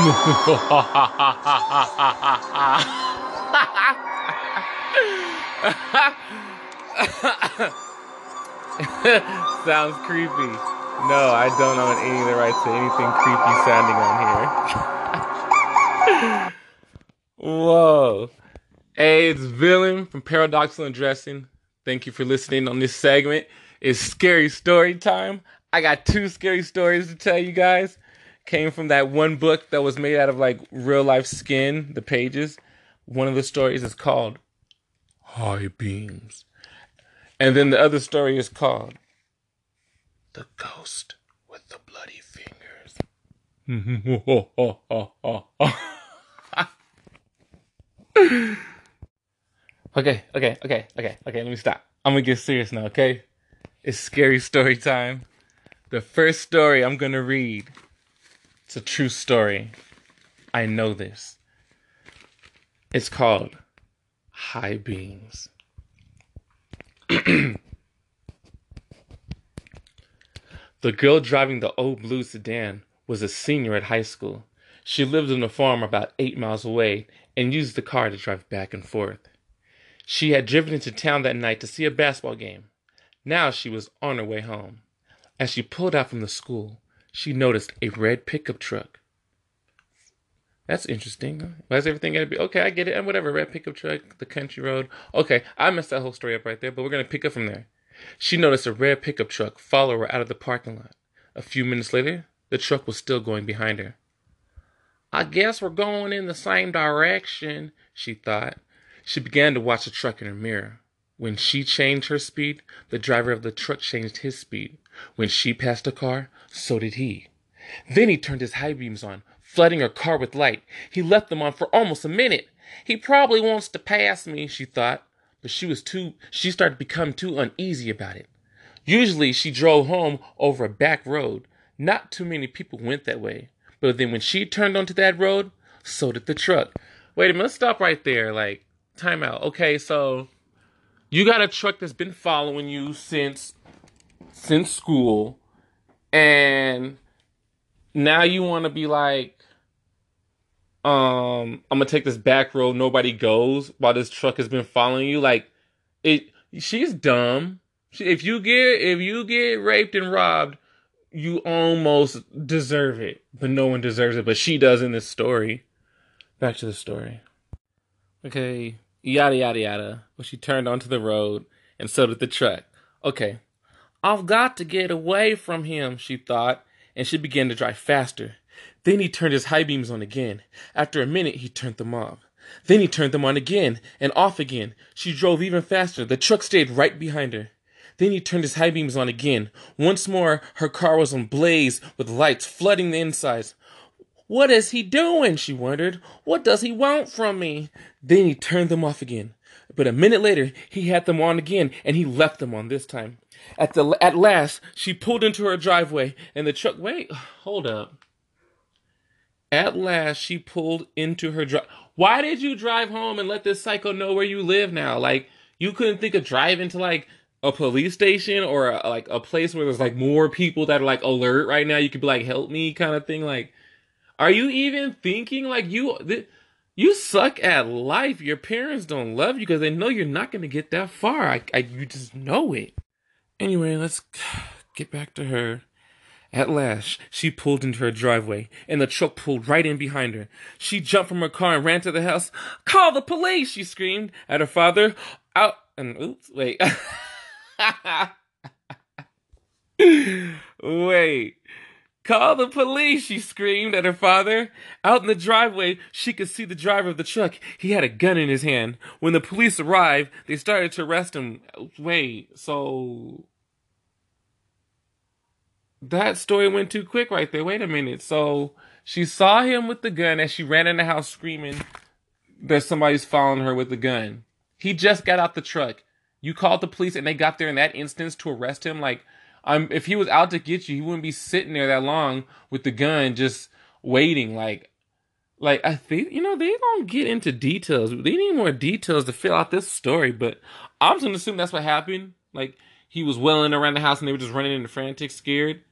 Sounds creepy. No, I don't own any of the rights to anything creepy sounding on here. Whoa. Hey, it's Villain from Paradoxical Undressing. Thank you for listening on this segment. It's scary story time. I got two scary stories to tell you guys. Came from that one book that was made out of like real life skin, the pages. One of the stories is called High Beams. And then the other story is called The Ghost with the Bloody Fingers. okay, okay, okay, okay, okay, let me stop. I'm gonna get serious now, okay? It's scary story time. The first story I'm gonna read. It's a true story. I know this. It's called High Beams. the girl driving the old blue sedan was a senior at high school. She lived on a farm about eight miles away and used the car to drive back and forth. She had driven into town that night to see a basketball game. Now she was on her way home. As she pulled out from the school, she noticed a red pickup truck. That's interesting. Why's everything gotta be okay? I get it. And whatever, red pickup truck, the country road. Okay, I messed that whole story up right there, but we're gonna pick up from there. She noticed a red pickup truck follow her out of the parking lot. A few minutes later, the truck was still going behind her. I guess we're going in the same direction, she thought. She began to watch the truck in her mirror. When she changed her speed, the driver of the truck changed his speed. When she passed a car, so did he. Then he turned his high beams on, flooding her car with light. He left them on for almost a minute. He probably wants to pass me, she thought, but she was too she started to become too uneasy about it. Usually she drove home over a back road. Not too many people went that way. But then when she turned onto that road, so did the truck. Wait a minute, stop right there. Like, time out. Okay, so you got a truck that's been following you since since school, and now you want to be like, um, I'm gonna take this back road nobody goes while this truck has been following you. Like, it. She's dumb. She, if you get if you get raped and robbed, you almost deserve it, but no one deserves it. But she does in this story. Back to the story. Okay, yada yada yada. Well, she turned onto the road, and so did the truck. Okay, I've got to get away from him, she thought, and she began to drive faster. Then he turned his high beams on again. After a minute, he turned them off. Then he turned them on again and off again. She drove even faster. The truck stayed right behind her. Then he turned his high beams on again. Once more, her car was on blaze with lights flooding the insides. What is he doing? she wondered. What does he want from me? Then he turned them off again. But a minute later, he had them on again, and he left them on this time. At the at last, she pulled into her driveway, and the truck. Wait, hold up. At last, she pulled into her drive. Why did you drive home and let this psycho know where you live now? Like, you couldn't think of driving to like a police station or a, like a place where there's like more people that are like alert right now. You could be like, help me, kind of thing. Like, are you even thinking like you? Th- you suck at life. Your parents don't love you because they know you're not going to get that far. I, I, you just know it. Anyway, let's get back to her. At last, she pulled into her driveway, and the truck pulled right in behind her. She jumped from her car and ran to the house. Call the police! She screamed at her father. Out and oops, wait. wait. Call the police, she screamed at her father. Out in the driveway, she could see the driver of the truck. He had a gun in his hand. When the police arrived, they started to arrest him. Wait, so. That story went too quick right there. Wait a minute. So she saw him with the gun as she ran in the house screaming that somebody's following her with the gun. He just got out the truck. You called the police and they got there in that instance to arrest him. Like, um, if he was out to get you, he wouldn't be sitting there that long with the gun just waiting. Like, like I think you know they don't get into details. They need more details to fill out this story. But I'm just gonna assume that's what happened. Like he was welling around the house and they were just running into frantic, scared.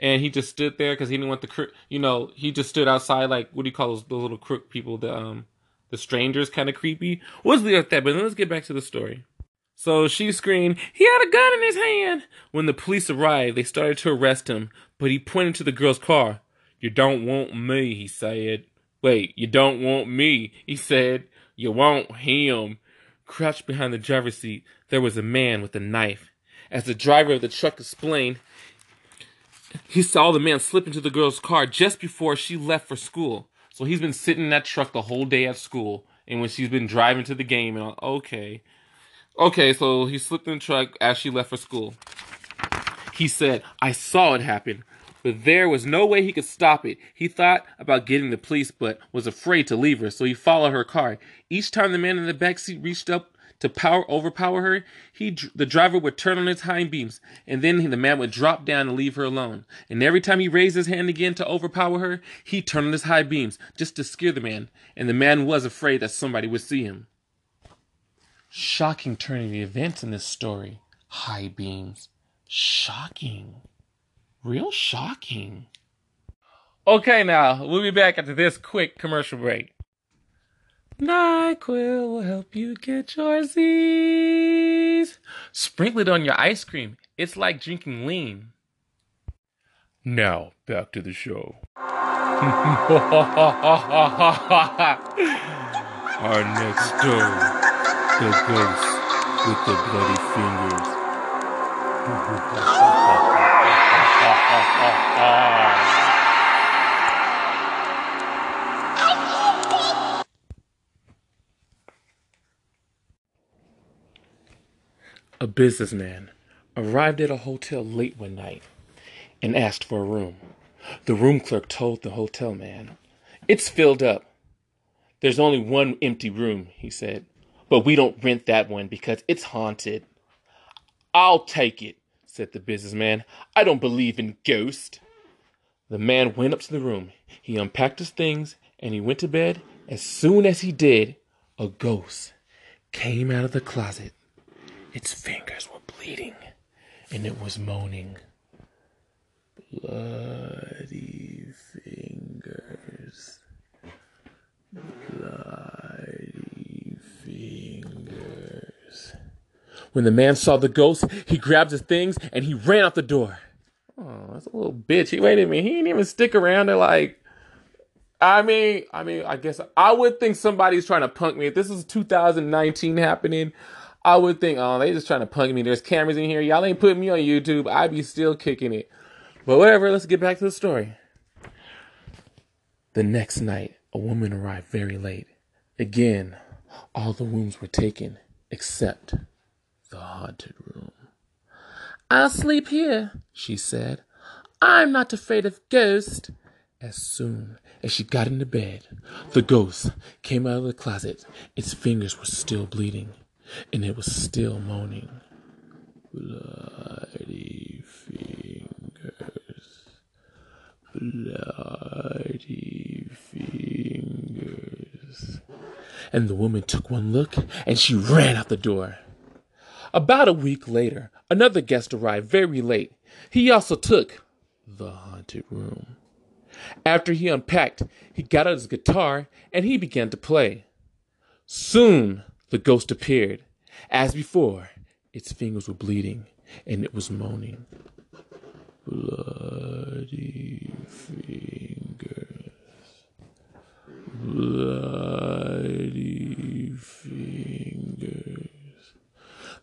and he just stood there because he didn't want the crook. You know, he just stood outside like what do you call those, those little crook people? The um, the strangers, kind of creepy. What's the at that. But let's get back to the story. So she screamed, He had a gun in his hand! When the police arrived, they started to arrest him, but he pointed to the girl's car. You don't want me, he said. Wait, you don't want me, he said. You want him. Crouched behind the driver's seat, there was a man with a knife. As the driver of the truck explained, he saw the man slip into the girl's car just before she left for school. So he's been sitting in that truck the whole day at school, and when she's been driving to the game, and all, okay, okay, so he slipped in the truck as she left for school. He said, "I saw it happen, but there was no way he could stop it. He thought about getting the police, but was afraid to leave her, so he followed her car. Each time the man in the back seat reached up to power overpower her, he the driver would turn on his hind beams, and then the man would drop down and leave her alone. And every time he raised his hand again to overpower her, he turned on his high beams just to scare the man, and the man was afraid that somebody would see him. Shocking turn of the events in this story. High beams. Shocking. Real shocking. Okay, now we'll be back after this quick commercial break. NyQuil will help you get your Z's. Sprinkle it on your ice cream. It's like drinking lean. Now, back to the show. Our next story The Ghost with the Bloody Fingers. A businessman arrived at a hotel late one night and asked for a room. The room clerk told the hotel man, It's filled up. There's only one empty room, he said, but we don't rent that one because it's haunted. I'll take it, said the businessman. I don't believe in ghosts. The man went up to the room. He unpacked his things and he went to bed. As soon as he did, a ghost came out of the closet. Its fingers were bleeding and it was moaning. Bloody fingers. Bloody fingers. When the man saw the ghost, he grabbed his things and he ran out the door. Oh, that's a little bitch. He waited me. He didn't even stick around to like. I mean, I mean, I guess I would think somebody's trying to punk me. If this is 2019 happening, I would think, oh, they just trying to punk me. There's cameras in here. Y'all ain't putting me on YouTube. I'd be still kicking it. But whatever, let's get back to the story. The next night, a woman arrived very late. Again, all the rooms were taken except the haunted room. I'll sleep here, she said. I'm not afraid of ghosts. As soon as she got into bed, the ghost came out of the closet. Its fingers were still bleeding, and it was still moaning. Bloody fingers, bloody fingers. And the woman took one look, and she ran out the door. About a week later, another guest arrived very late. He also took the haunted room. After he unpacked, he got out his guitar and he began to play. Soon the ghost appeared. As before, its fingers were bleeding and it was moaning. Bloody fingers. Bloody fingers.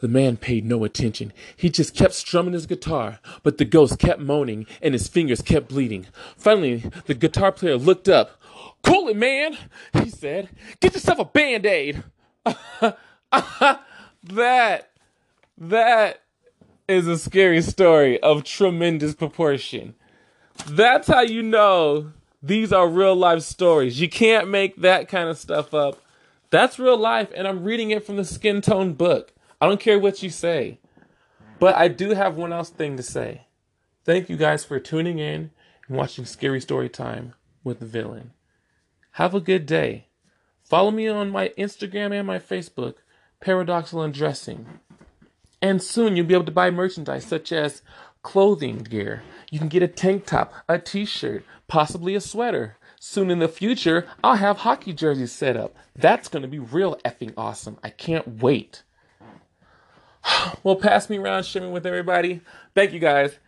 The man paid no attention. He just kept strumming his guitar, but the ghost kept moaning and his fingers kept bleeding. Finally, the guitar player looked up. Cool it, man, he said. Get yourself a band aid. that, that is a scary story of tremendous proportion. That's how you know these are real life stories. You can't make that kind of stuff up. That's real life, and I'm reading it from the Skin Tone book. I don't care what you say. But I do have one else thing to say. Thank you guys for tuning in and watching Scary Story Time with the villain. Have a good day. Follow me on my Instagram and my Facebook, Paradoxal Undressing. And soon you'll be able to buy merchandise such as clothing gear. You can get a tank top, a t shirt, possibly a sweater. Soon in the future, I'll have hockey jerseys set up. That's going to be real effing awesome. I can't wait. well, pass me around, sharing with everybody. Thank you guys.